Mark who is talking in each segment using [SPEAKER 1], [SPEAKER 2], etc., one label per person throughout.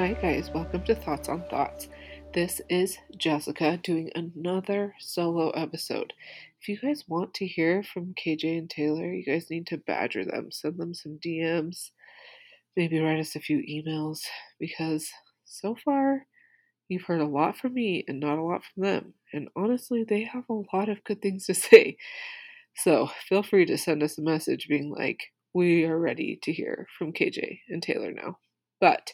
[SPEAKER 1] Hi, guys, welcome to Thoughts on Thoughts. This is Jessica doing another solo episode. If you guys want to hear from KJ and Taylor, you guys need to badger them, send them some DMs, maybe write us a few emails, because so far you've heard a lot from me and not a lot from them. And honestly, they have a lot of good things to say. So feel free to send us a message being like, we are ready to hear from KJ and Taylor now. But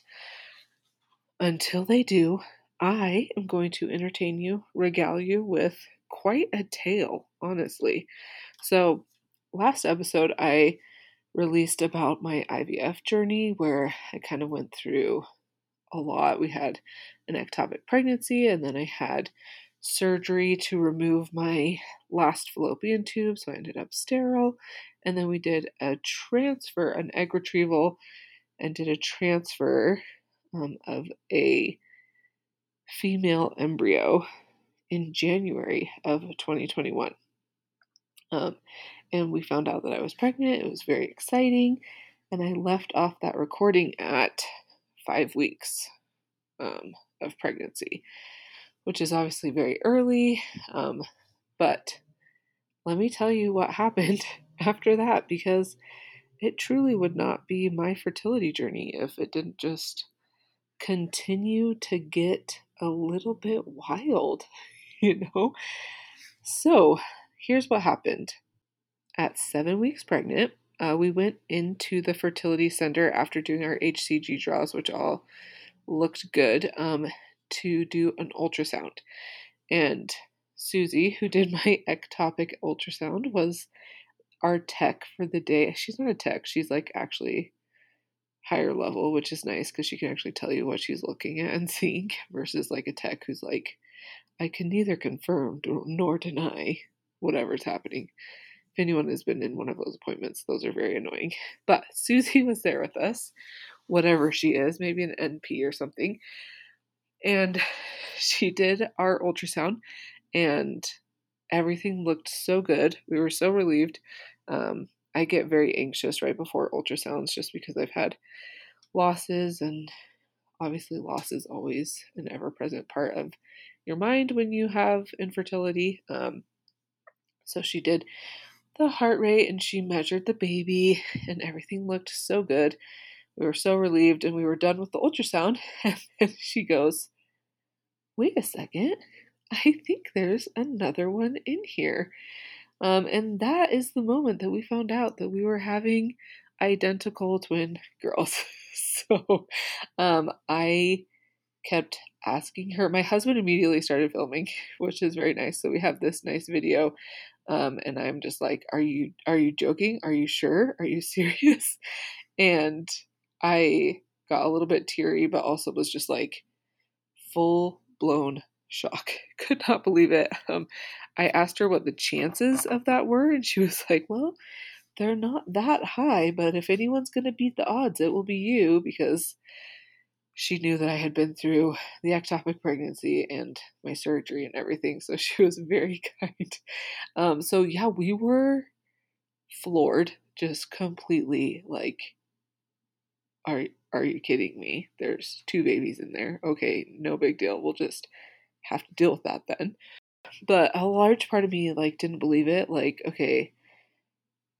[SPEAKER 1] until they do, I am going to entertain you, regale you with quite a tale, honestly. So, last episode, I released about my IVF journey where I kind of went through a lot. We had an ectopic pregnancy, and then I had surgery to remove my last fallopian tube, so I ended up sterile. And then we did a transfer, an egg retrieval, and did a transfer um, of a female embryo in January of 2021. Um, and we found out that I was pregnant. It was very exciting. And I left off that recording at five weeks um, of pregnancy, which is obviously very early. Um, but let me tell you what happened after that because it truly would not be my fertility journey if it didn't just continue to get a little bit wild, you know? So, here's what happened. At seven weeks pregnant, uh, we went into the fertility center after doing our HCG draws, which all looked good, um, to do an ultrasound. And Susie, who did my ectopic ultrasound, was our tech for the day. She's not a tech, she's like actually higher level, which is nice because she can actually tell you what she's looking at and seeing versus like a tech who's like, I can neither confirm nor deny whatever's happening. If anyone has been in one of those appointments, those are very annoying. But Susie was there with us, whatever she is, maybe an NP or something. And she did our ultrasound, and everything looked so good. We were so relieved. Um, I get very anxious right before ultrasounds just because I've had losses, and obviously, loss is always an ever present part of your mind when you have infertility. Um, so she did the heart rate and she measured the baby, and everything looked so good. We were so relieved, and we were done with the ultrasound. And she goes, Wait a second. I think there's another one in here. Um, and that is the moment that we found out that we were having identical twin girls. so um, I kept asking her. My husband immediately started filming, which is very nice. So we have this nice video. Um, and I'm just like, are you are you joking? Are you sure? Are you serious? And I got a little bit teary, but also was just like full blown shock. Could not believe it. Um, I asked her what the chances of that were, and she was like, Well, they're not that high, but if anyone's going to beat the odds, it will be you because she knew that I had been through the ectopic pregnancy and my surgery and everything. So she was very kind. Um, so, yeah, we were floored, just completely like, are, are you kidding me? There's two babies in there. Okay, no big deal. We'll just have to deal with that then. But a large part of me like didn't believe it. Like, okay,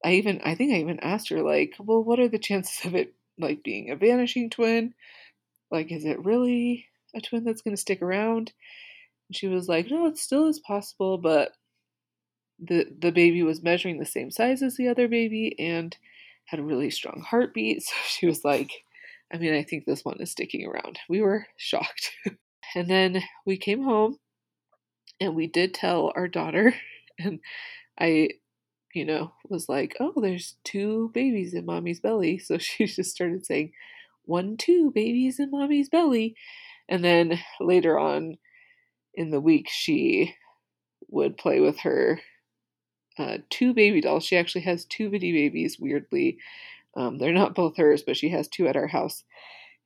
[SPEAKER 1] I even I think I even asked her like, well, what are the chances of it like being a vanishing twin? Like, is it really a twin that's going to stick around? And she was like, no, it still is possible, but the the baby was measuring the same size as the other baby and had a really strong heartbeat. So she was like, I mean, I think this one is sticking around. We were shocked. and then we came home and we did tell our daughter and I you know, was like, oh, there's two babies in mommy's belly. So she just started saying, one, two babies in mommy's belly. And then later on in the week, she would play with her uh, two baby dolls. She actually has two bitty babies, weirdly. Um, they're not both hers, but she has two at our house.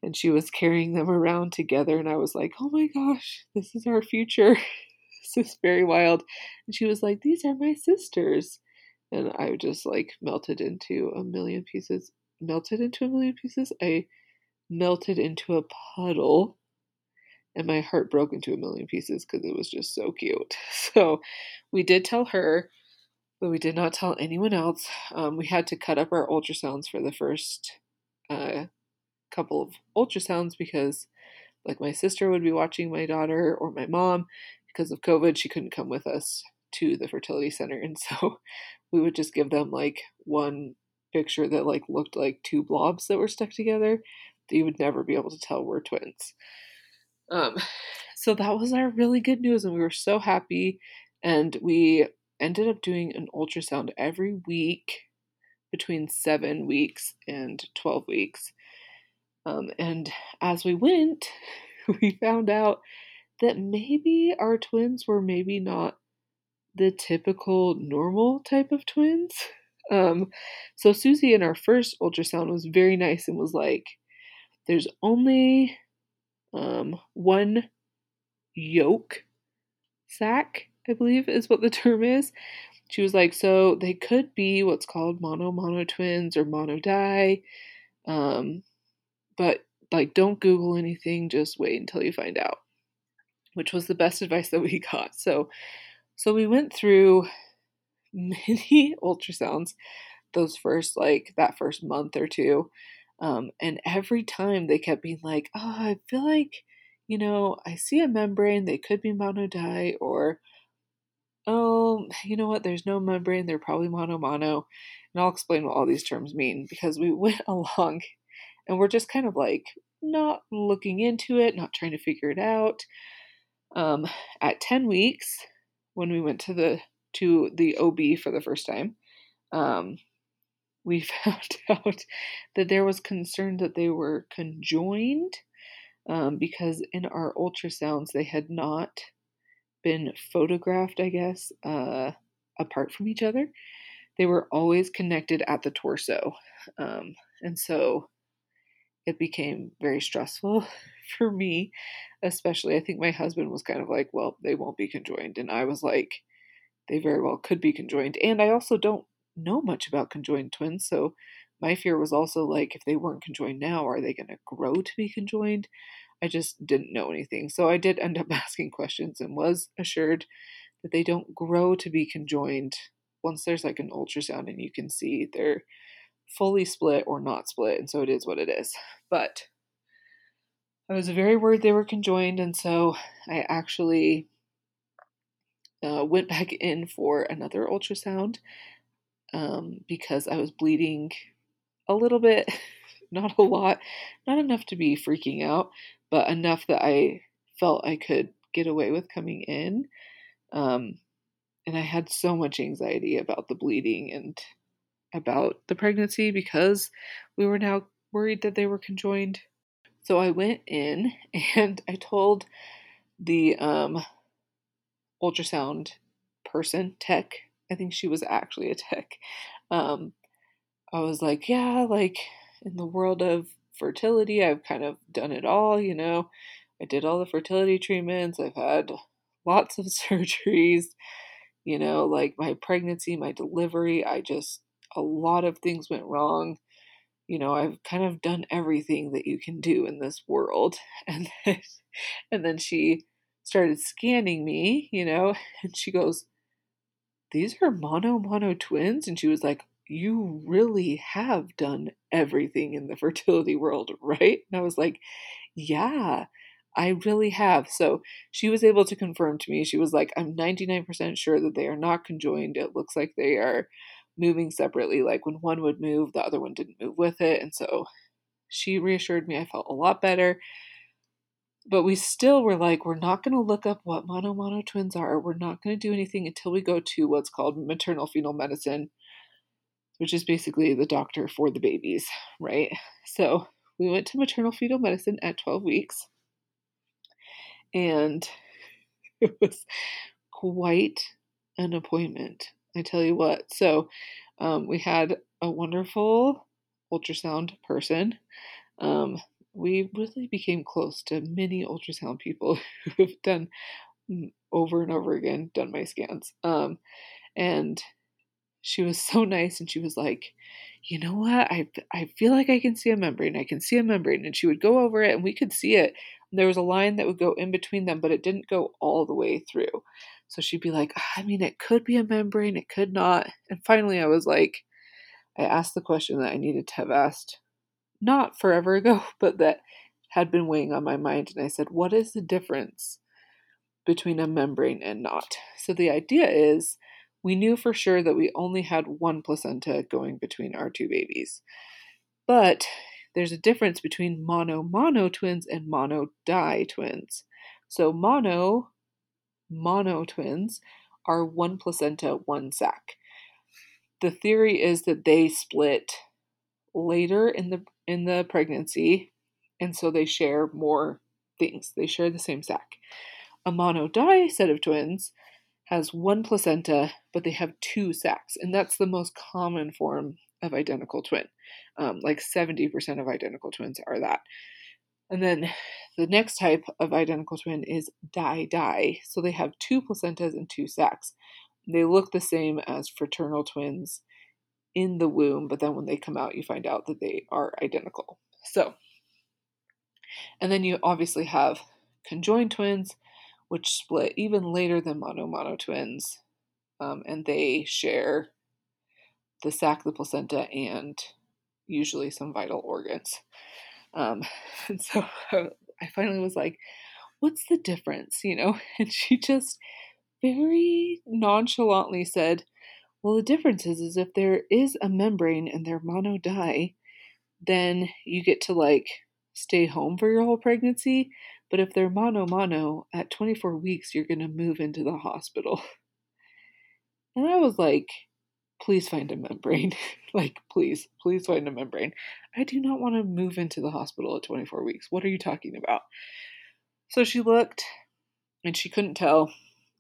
[SPEAKER 1] And she was carrying them around together. And I was like, oh my gosh, this is our future. this is very wild. And she was like, these are my sisters. And I just like melted into a million pieces. Melted into a million pieces? I melted into a puddle and my heart broke into a million pieces because it was just so cute. So we did tell her, but we did not tell anyone else. Um, we had to cut up our ultrasounds for the first uh, couple of ultrasounds because, like, my sister would be watching my daughter or my mom because of COVID. She couldn't come with us to the fertility center, and so we would just give them like one picture that like looked like two blobs that were stuck together that you would never be able to tell we're twins. Um, so that was our really good news, and we were so happy. And we ended up doing an ultrasound every week between seven weeks and 12 weeks. Um, and as we went, we found out that maybe our twins were maybe not the typical normal type of twins. Um, so Susie in our first ultrasound was very nice and was like, there's only um, one yolk sac, I believe is what the term is. She was like, so they could be what's called mono mono twins or mono di. Um, but like, don't Google anything, just wait until you find out, which was the best advice that we got. So, so we went through many ultrasounds those first, like that first month or two. Um, and every time they kept being like, oh, I feel like, you know, I see a membrane, they could be mono monodi, or, oh, you know what, there's no membrane, they're probably mono mono. And I'll explain what all these terms mean because we went along and we're just kind of like not looking into it, not trying to figure it out. Um, at 10 weeks, when we went to the to the OB for the first time, um, we found out that there was concern that they were conjoined um, because in our ultrasounds they had not been photographed, I guess, uh, apart from each other. They were always connected at the torso. Um, and so it became very stressful for me, especially. I think my husband was kind of like, well, they won't be conjoined. And I was like, they very well could be conjoined. And I also don't know much about conjoined twins, so my fear was also like if they weren't conjoined now, are they going to grow to be conjoined? I just didn't know anything. So I did end up asking questions and was assured that they don't grow to be conjoined once there's like an ultrasound and you can see they're fully split or not split. And so it is what it is. But I was very worried they were conjoined. And so I actually uh, went back in for another ultrasound um, because I was bleeding a little bit, not a lot, not enough to be freaking out, but enough that I felt I could get away with coming in. Um, and I had so much anxiety about the bleeding and about the pregnancy because we were now worried that they were conjoined. So I went in and I told the um, ultrasound person, tech, I think she was actually a tech. Um, I was like, yeah, like in the world of fertility, I've kind of done it all, you know. I did all the fertility treatments, I've had lots of surgeries, you know, like my pregnancy, my delivery, I just, a lot of things went wrong. You know, I've kind of done everything that you can do in this world. And then, and then she started scanning me, you know, and she goes, these are mono mono twins? And she was like you really have done everything in the fertility world right? And i was like yeah i really have. So she was able to confirm to me. She was like i'm 99% sure that they are not conjoined. It looks like they are moving separately like when one would move the other one didn't move with it and so she reassured me i felt a lot better but we still were like, we're not going to look up what mono mono twins are. We're not going to do anything until we go to what's called maternal fetal medicine, which is basically the doctor for the babies, right? So we went to maternal fetal medicine at 12 weeks, and it was quite an appointment. I tell you what. So um, we had a wonderful ultrasound person. Um, we really became close to many ultrasound people who have done mm, over and over again, done my scans. Um, and she was so nice and she was like, you know what? I, I feel like I can see a membrane. I can see a membrane. And she would go over it and we could see it. There was a line that would go in between them, but it didn't go all the way through. So she'd be like, ah, I mean, it could be a membrane, it could not. And finally, I was like, I asked the question that I needed to have asked not forever ago, but that had been weighing on my mind. And I said, What is the difference between a membrane and not? So the idea is we knew for sure that we only had one placenta going between our two babies. But there's a difference between mono mono twins and mono di twins. So mono mono twins are one placenta, one sac. The theory is that they split later in the in the pregnancy and so they share more things. They share the same sac. A mono di set of twins has one placenta, but they have two sacs, and that's the most common form of identical twin. Um, like 70% of identical twins are that. And then the next type of identical twin is di di. So they have two placentas and two sacs. They look the same as fraternal twins in the womb, but then when they come out, you find out that they are identical. So, and then you obviously have conjoined twins, which split even later than mono mono twins, um, and they share the sac, the placenta, and usually some vital organs. Um, and so I finally was like, "What's the difference?" You know, and she just very nonchalantly said, "Well, the difference is, is if there is a membrane and they're mono di, then you get to like stay home for your whole pregnancy. But if they're mono mono, at 24 weeks, you're going to move into the hospital. And I was like, please find a membrane. like, please, please find a membrane. I do not want to move into the hospital at 24 weeks. What are you talking about? So she looked and she couldn't tell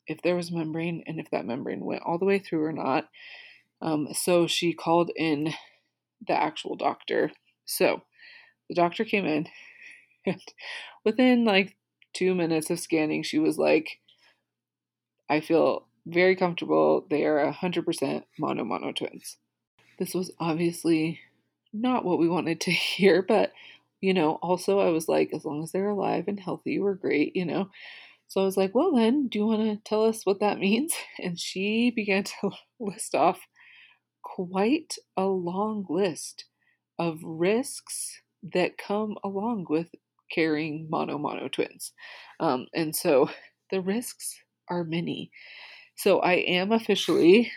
[SPEAKER 1] if there was a membrane and if that membrane went all the way through or not. Um, so she called in the actual doctor. So the doctor came in and within like two minutes of scanning, she was like, I feel very comfortable. They are 100% mono mono twins. This was obviously not what we wanted to hear, but you know, also I was like, as long as they're alive and healthy, we're great, you know. So I was like, well, then, do you want to tell us what that means? And she began to list off quite a long list of risks that come along with carrying mono mono twins. Um, and so the risks are many. So I am officially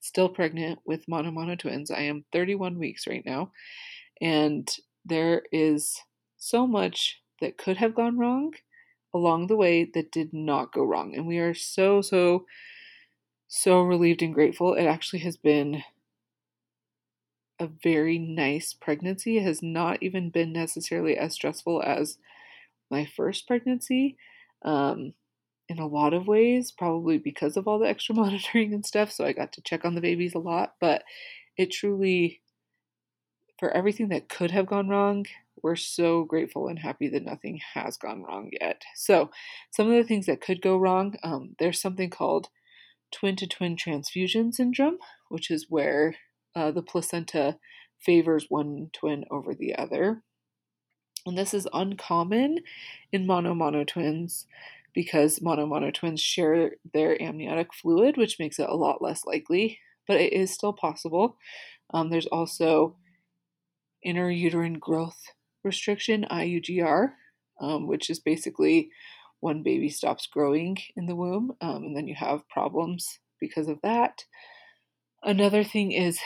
[SPEAKER 1] still pregnant with mono mono twins. I am 31 weeks right now, and there is so much that could have gone wrong along the way that did not go wrong. And we are so, so, so relieved and grateful. It actually has been a very nice pregnancy. It has not even been necessarily as stressful as my first pregnancy. Um, in a lot of ways, probably because of all the extra monitoring and stuff. So I got to check on the babies a lot, but it truly, for everything that could have gone wrong, we're so grateful and happy that nothing has gone wrong yet. So, some of the things that could go wrong, um, there's something called twin to twin transfusion syndrome, which is where uh, the placenta favors one twin over the other. And this is uncommon in mono mono twins because mono mono twins share their amniotic fluid, which makes it a lot less likely, but it is still possible. Um, there's also intrauterine growth restriction, IUGR, um, which is basically when baby stops growing in the womb, um, and then you have problems because of that. Another thing is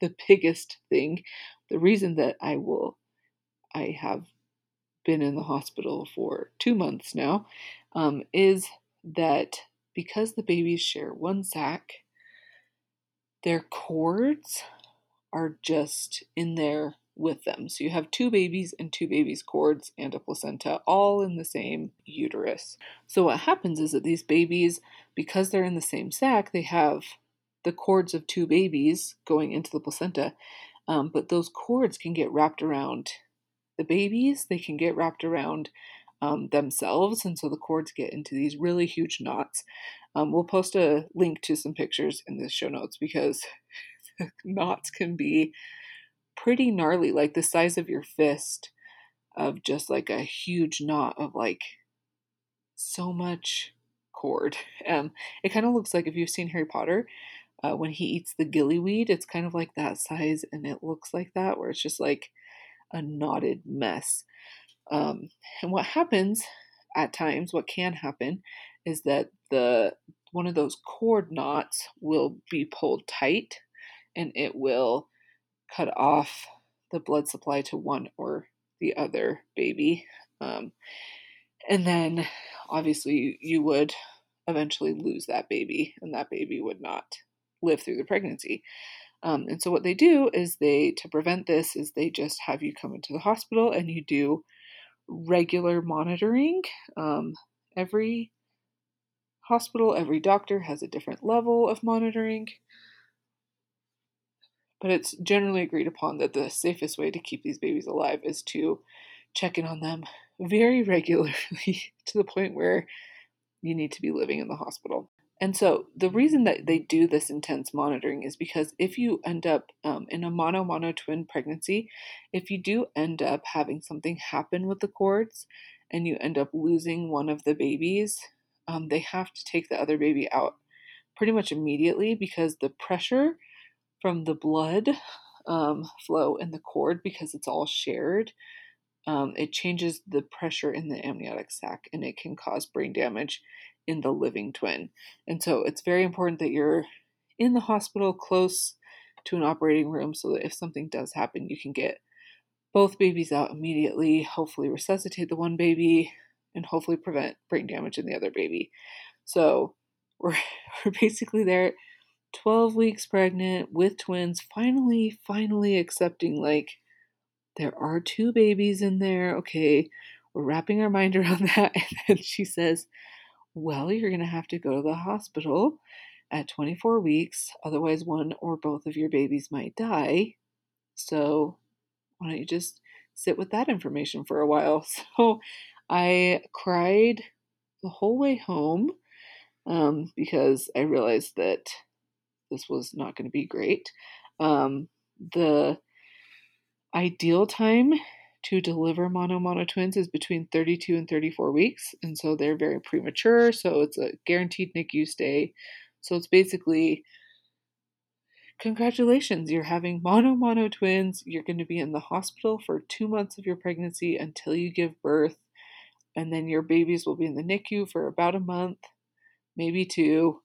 [SPEAKER 1] the biggest thing, the reason that I will, I have been in the hospital for two months now, um, is that because the babies share one sac, their cords are just in there with them. So you have two babies and two babies' cords and a placenta all in the same uterus. So what happens is that these babies, because they're in the same sac, they have the cords of two babies going into the placenta. Um, but those cords can get wrapped around the babies, they can get wrapped around um, themselves, and so the cords get into these really huge knots. Um, we'll post a link to some pictures in the show notes because knots can be pretty gnarly, like the size of your fist, of just like a huge knot of like so much cord. Um, it kind of looks like if you've seen Harry Potter, uh, when he eats the gillyweed, it's kind of like that size, and it looks like that, where it's just like a knotted mess. Um, and what happens at times, what can happen, is that the one of those cord knots will be pulled tight, and it will cut off the blood supply to one or the other baby. Um, and then obviously you, you would eventually lose that baby, and that baby would not live through the pregnancy. Um, and so what they do is they to prevent this is they just have you come into the hospital and you do regular monitoring. Um, every hospital, every doctor has a different level of monitoring. But it's generally agreed upon that the safest way to keep these babies alive is to check in on them very regularly to the point where you need to be living in the hospital. And so the reason that they do this intense monitoring is because if you end up um, in a mono mono twin pregnancy, if you do end up having something happen with the cords and you end up losing one of the babies, um, they have to take the other baby out pretty much immediately because the pressure from the blood um, flow in the cord, because it's all shared, um, it changes the pressure in the amniotic sac and it can cause brain damage in the living twin. And so it's very important that you're in the hospital close to an operating room so that if something does happen, you can get both babies out immediately, hopefully resuscitate the one baby, and hopefully prevent brain damage in the other baby. So we're, we're basically there 12 weeks pregnant with twins, finally, finally accepting like there are two babies in there. Okay, we're wrapping our mind around that. And then she says, well, you're going to have to go to the hospital at 24 weeks. Otherwise, one or both of your babies might die. So, why don't you just sit with that information for a while? So, I cried the whole way home um, because I realized that this was not going to be great. Um, the ideal time to deliver mono mono twins is between 32 and 34 weeks and so they're very premature so it's a guaranteed NICU stay. So it's basically congratulations you're having mono mono twins you're going to be in the hospital for 2 months of your pregnancy until you give birth and then your babies will be in the NICU for about a month maybe 2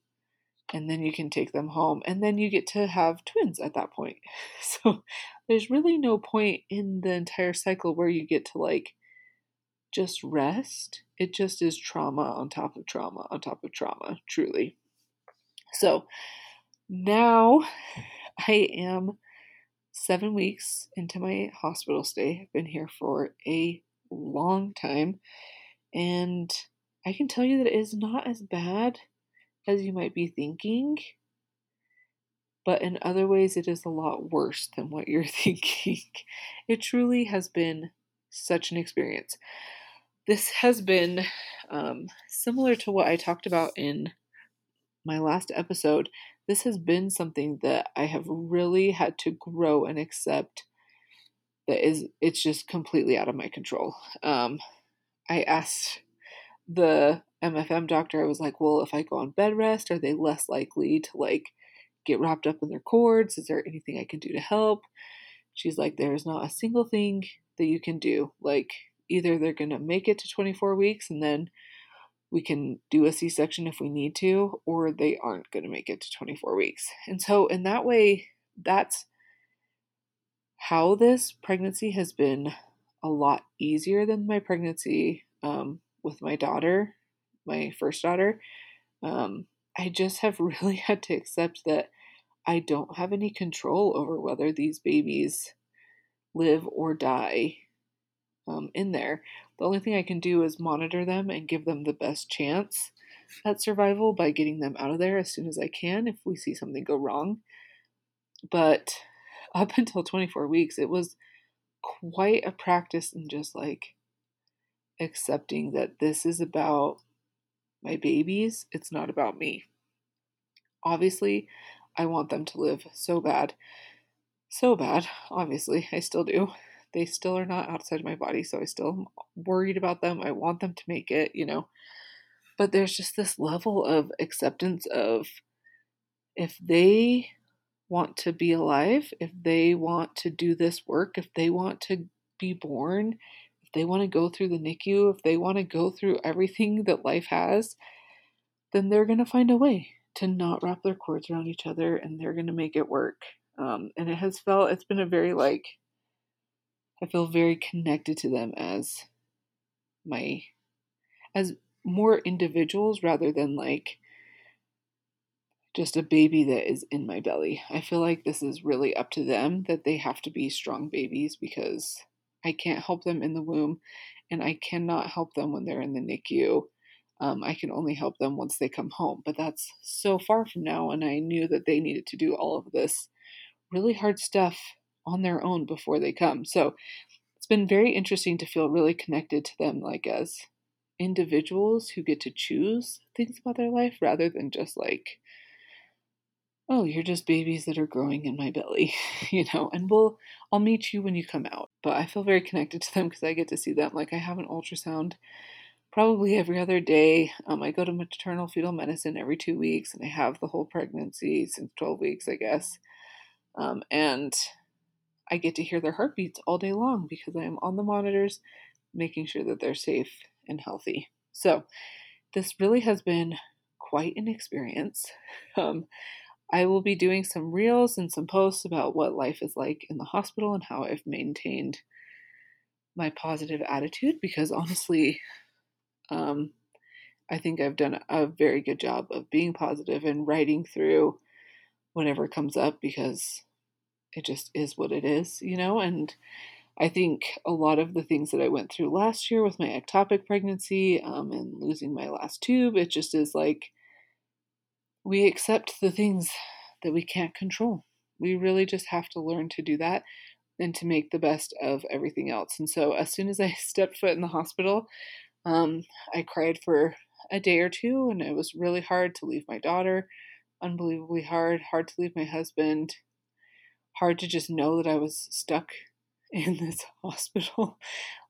[SPEAKER 1] and then you can take them home and then you get to have twins at that point. So there's really no point in the entire cycle where you get to like just rest. It just is trauma on top of trauma on top of trauma truly. So now i am seven weeks into my hospital stay. I've been here for a long time and i can tell you that it is not as bad as you might be thinking, but in other ways, it is a lot worse than what you're thinking. It truly has been such an experience. This has been um, similar to what I talked about in my last episode. This has been something that I have really had to grow and accept that is it's just completely out of my control. Um, I asked the MFM doctor, I was like, well, if I go on bed rest, are they less likely to like get wrapped up in their cords? Is there anything I can do to help? She's like, there's not a single thing that you can do. Like, either they're going to make it to 24 weeks and then we can do a C section if we need to, or they aren't going to make it to 24 weeks. And so, in that way, that's how this pregnancy has been a lot easier than my pregnancy um, with my daughter my first daughter, um, I just have really had to accept that I don't have any control over whether these babies live or die um, in there. The only thing I can do is monitor them and give them the best chance at survival by getting them out of there as soon as I can if we see something go wrong. But up until 24 weeks, it was quite a practice in just like accepting that this is about my babies, it's not about me. Obviously, I want them to live so bad. So bad, obviously, I still do. They still are not outside my body, so I still am worried about them. I want them to make it, you know. But there's just this level of acceptance of if they want to be alive, if they want to do this work, if they want to be born, they want to go through the NICU, if they want to go through everything that life has, then they're going to find a way to not wrap their cords around each other and they're going to make it work. Um, and it has felt, it's been a very like, I feel very connected to them as my, as more individuals rather than like just a baby that is in my belly. I feel like this is really up to them that they have to be strong babies because I can't help them in the womb and I cannot help them when they're in the NICU. Um, I can only help them once they come home, but that's so far from now. And I knew that they needed to do all of this really hard stuff on their own before they come. So it's been very interesting to feel really connected to them, like as individuals who get to choose things about their life rather than just like, oh, you're just babies that are growing in my belly, you know, and we'll, I'll meet you when you come out. But I feel very connected to them because I get to see them. Like I have an ultrasound probably every other day. Um, I go to maternal fetal medicine every two weeks, and I have the whole pregnancy since 12 weeks, I guess. Um, and I get to hear their heartbeats all day long because I am on the monitors, making sure that they're safe and healthy. So, this really has been quite an experience. Um, I will be doing some reels and some posts about what life is like in the hospital and how I've maintained my positive attitude because honestly, um, I think I've done a very good job of being positive and writing through whatever comes up because it just is what it is, you know? And I think a lot of the things that I went through last year with my ectopic pregnancy um, and losing my last tube, it just is like we accept the things that we can't control. We really just have to learn to do that and to make the best of everything else. And so, as soon as I stepped foot in the hospital, um, I cried for a day or two, and it was really hard to leave my daughter. Unbelievably hard. Hard to leave my husband. Hard to just know that I was stuck in this hospital.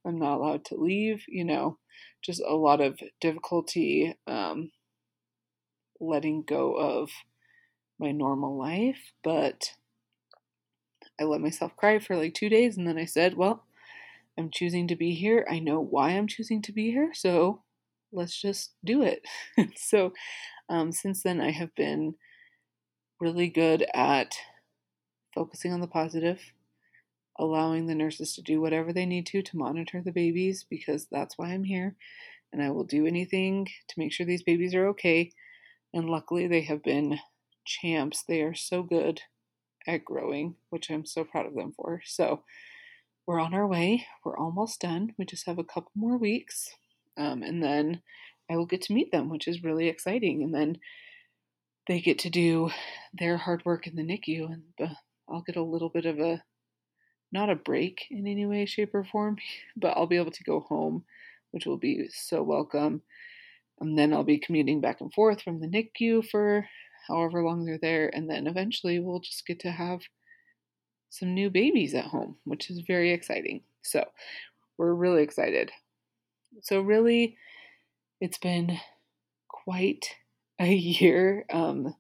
[SPEAKER 1] I'm not allowed to leave, you know, just a lot of difficulty um, letting go of my normal life. But I let myself cry for like two days and then I said, well, I'm choosing to be here. I know why I'm choosing to be here. So let's just do it. so um, since then, I have been really good at focusing on the positive, allowing the nurses to do whatever they need to to monitor the babies because that's why I'm here. And I will do anything to make sure these babies are okay. And luckily, they have been champs. They are so good at growing, which I'm so proud of them for. So we're on our way. We're almost done. We just have a couple more weeks. Um, and then I will get to meet them, which is really exciting. And then they get to do their hard work in the NICU, and uh, I'll get a little bit of a not a break in any way, shape, or form, but I'll be able to go home, which will be so welcome. And then I'll be commuting back and forth from the NICU for however long they're there, and then eventually we'll just get to have some new babies at home, which is very exciting. So we're really excited. So, really, it's been quite a year. Um,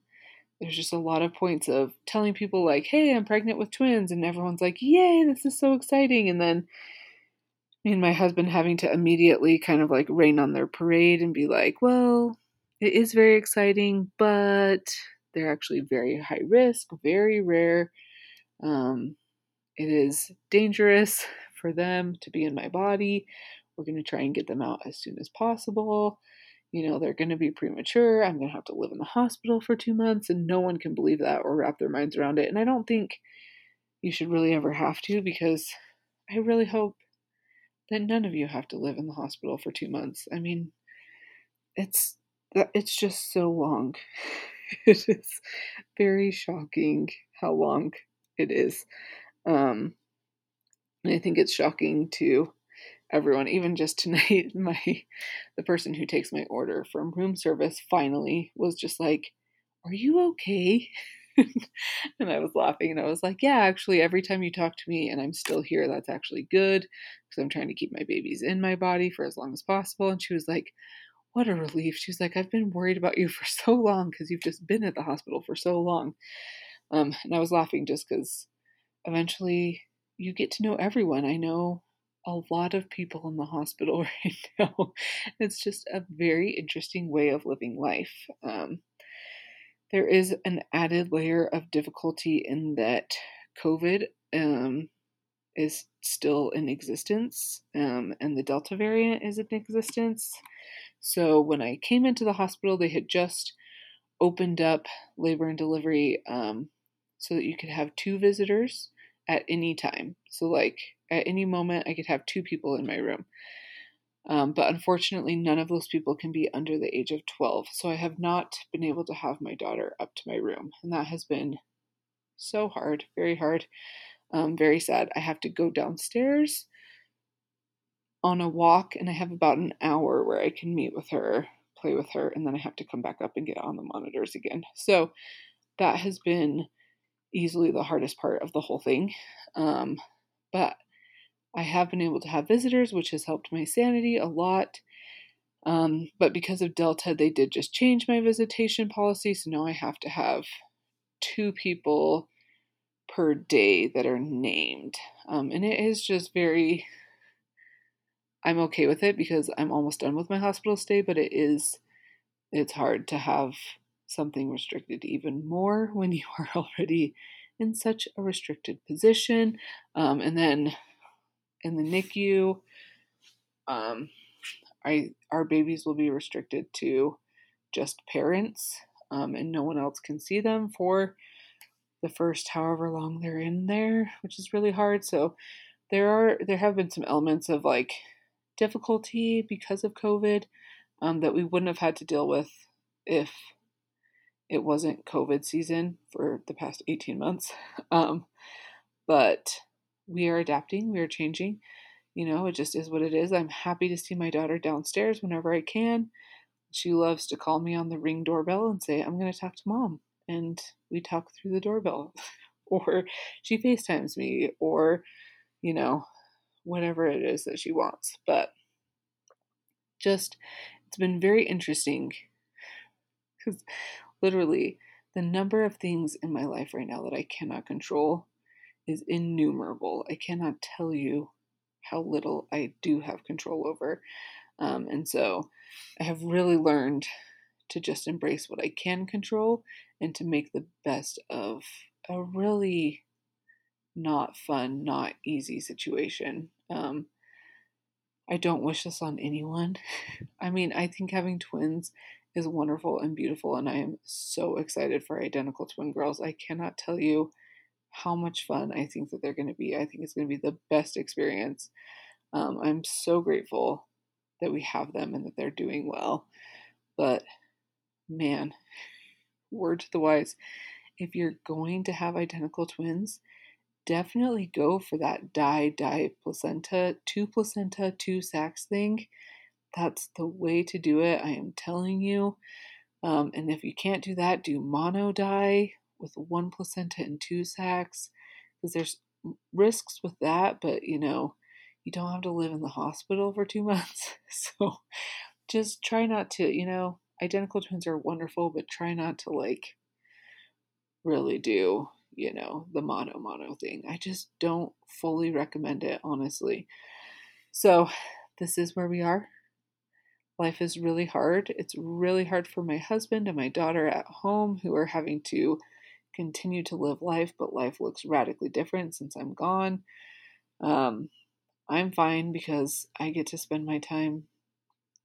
[SPEAKER 1] there's just a lot of points of telling people like, "Hey, I'm pregnant with twins," and everyone's like, "Yay, this is so exciting!" And then me and my husband having to immediately kind of like rain on their parade and be like, "Well, it is very exciting, but they're actually very high risk, very rare. Um, it is dangerous for them to be in my body. We're going to try and get them out as soon as possible." you know, they're going to be premature. I'm going to have to live in the hospital for two months. And no one can believe that or wrap their minds around it. And I don't think you should really ever have to because I really hope that none of you have to live in the hospital for two months. I mean, it's it's just so long. it is very shocking how long it is. Um, I think it's shocking to everyone. Even just tonight, my the person who takes my order from room service finally was just like, "Are you okay?" and I was laughing and I was like, "Yeah, actually, every time you talk to me and I'm still here, that's actually good because I'm trying to keep my babies in my body for as long as possible." And she was like, "What a relief!" She's like, "I've been worried about you for so long because you've just been at the hospital for so long." Um, and I was laughing just because eventually you get to know everyone. I know a lot of people in the hospital right now. It's just a very interesting way of living life. Um, there is an added layer of difficulty in that COVID um, is still in existence um, and the Delta variant is in existence. So when I came into the hospital, they had just opened up labor and delivery um, so that you could have two visitors at any time. So, like, at any moment, I could have two people in my room. Um, but unfortunately, none of those people can be under the age of 12. So, I have not been able to have my daughter up to my room. And that has been so hard, very hard, um, very sad. I have to go downstairs on a walk, and I have about an hour where I can meet with her, play with her, and then I have to come back up and get on the monitors again. So, that has been easily the hardest part of the whole thing. Um, but I have been able to have visitors, which has helped my sanity a lot. Um, but because of Delta, they did just change my visitation policy. So now I have to have two people per day that are named. Um, and it is just very, I'm okay with it because I'm almost done with my hospital stay, but it is, it's hard to have something restricted even more when you are already in such a restricted position. Um, and then in the NICU, um, I our babies will be restricted to just parents, um, and no one else can see them for the first however long they're in there, which is really hard. So there are there have been some elements of like difficulty because of COVID um, that we wouldn't have had to deal with if it wasn't COVID season for the past 18 months. Um, but we are adapting, we are changing. You know, it just is what it is. I'm happy to see my daughter downstairs whenever I can. She loves to call me on the ring doorbell and say, I'm going to talk to mom. And we talk through the doorbell. or she FaceTimes me, or, you know, whatever it is that she wants. But just, it's been very interesting because literally the number of things in my life right now that I cannot control is innumerable. I cannot tell you how little I do have control over. Um, and so I have really learned to just embrace what I can control and to make the best of a really not fun, not easy situation. Um, I don't wish this on anyone. I mean, I think having twins is wonderful and beautiful, and I am so excited for identical twin girls. I cannot tell you how much fun I think that they're going to be. I think it's going to be the best experience. Um, I'm so grateful that we have them and that they're doing well. But man, word to the wise, if you're going to have identical twins, definitely go for that di di placenta, two placenta, two sacs thing that's the way to do it. I am telling you. Um, and if you can't do that, do mono di with one placenta and two sacs because there's risks with that, but you know, you don't have to live in the hospital for two months. So just try not to, you know, identical twins are wonderful, but try not to like really do, you know, the mono mono thing. I just don't fully recommend it, honestly. So this is where we are. Life is really hard. It's really hard for my husband and my daughter at home who are having to continue to live life, but life looks radically different since I'm gone. Um, I'm fine because I get to spend my time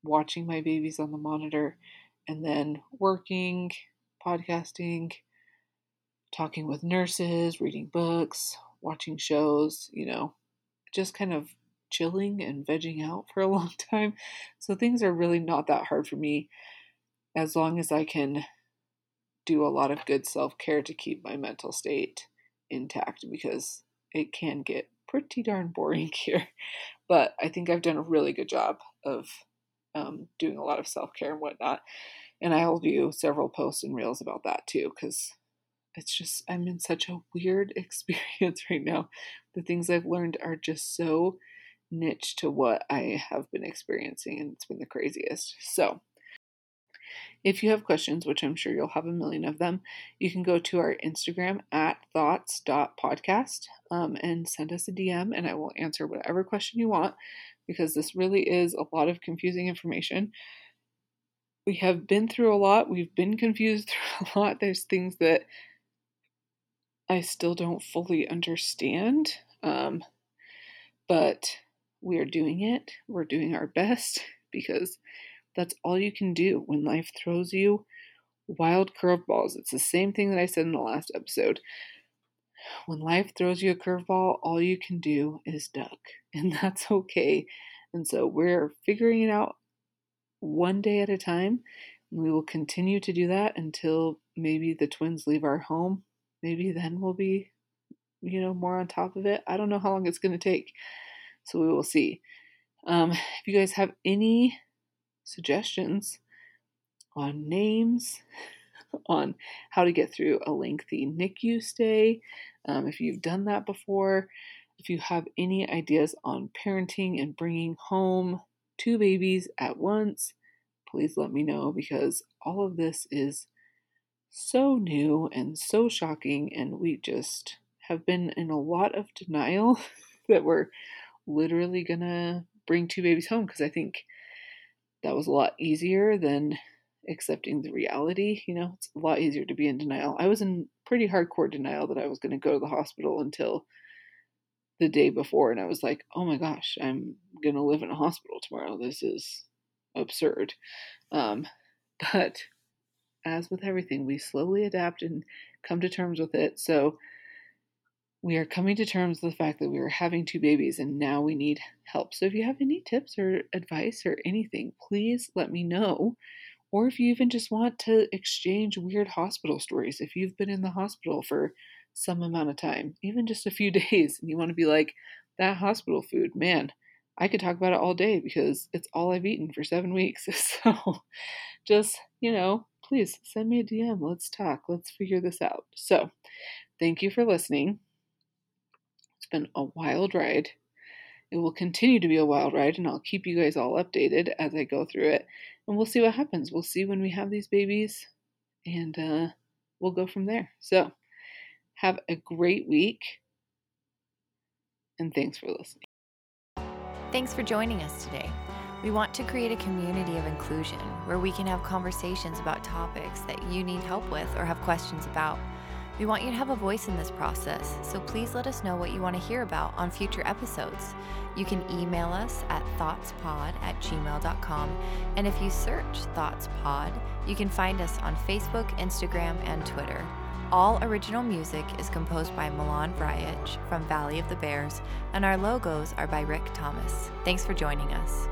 [SPEAKER 1] watching my babies on the monitor and then working, podcasting, talking with nurses, reading books, watching shows, you know, just kind of chilling and vegging out for a long time. So things are really not that hard for me as long as I can do a lot of good self care to keep my mental state intact because it can get pretty darn boring here. But I think I've done a really good job of um, doing a lot of self care and whatnot. And I'll do several posts and reels about that too because it's just, I'm in such a weird experience right now. The things I've learned are just so niche to what I have been experiencing, and it's been the craziest. So, if you have questions, which I'm sure you'll have a million of them, you can go to our Instagram at thoughts.podcast um, and send us a DM, and I will answer whatever question you want because this really is a lot of confusing information. We have been through a lot, we've been confused through a lot. There's things that I still don't fully understand, um, but we are doing it. We're doing our best because that's all you can do when life throws you wild curveballs. It's the same thing that I said in the last episode. When life throws you a curveball, all you can do is duck, and that's okay. And so we're figuring it out one day at a time. We will continue to do that until maybe the twins leave our home. Maybe then we'll be, you know, more on top of it. I don't know how long it's going to take. So we will see. Um, if you guys have any suggestions on names, on how to get through a lengthy NICU stay, um, if you've done that before, if you have any ideas on parenting and bringing home two babies at once, please let me know because all of this is so new and so shocking, and we just have been in a lot of denial that we're literally gonna bring two babies home because I think that was a lot easier than accepting the reality. You know, it's a lot easier to be in denial. I was in pretty hardcore denial that I was going to go to the hospital until the day before, and I was like, oh my gosh, I'm going to live in a hospital tomorrow. This is absurd. Um, but as with everything, we slowly adapt and come to terms with it. So, we are coming to terms with the fact that we are having two babies and now we need help. So if you have any tips or advice or anything, please let me know. Or if you even just want to exchange weird hospital stories, if you've been in the hospital for some amount of time, even just a few days, and you want to be like, that hospital food, man, I could talk about it all day because it's all I've eaten for seven weeks. So just, you know, please send me a DM. Let's talk. Let's figure this out. So thank you for listening been a wild ride. It will continue to be a wild ride, and I'll keep you guys all updated as I go through it. And we'll see what happens. We'll see when we have these babies, and uh, we'll go from there. So, have a great week, and thanks for listening.
[SPEAKER 2] Thanks for joining us today. We want to create a community of inclusion where we can have conversations about topics that you need help with or have questions about. We want you to have a voice in this process, so please let us know what you want to hear about on future episodes. You can email us at thoughtspod at gmail.com, and if you search ThoughtsPod, you can find us on Facebook, Instagram, and Twitter. All original music is composed by Milan Vrajec from Valley of the Bears, and our logos are by Rick Thomas. Thanks for joining us.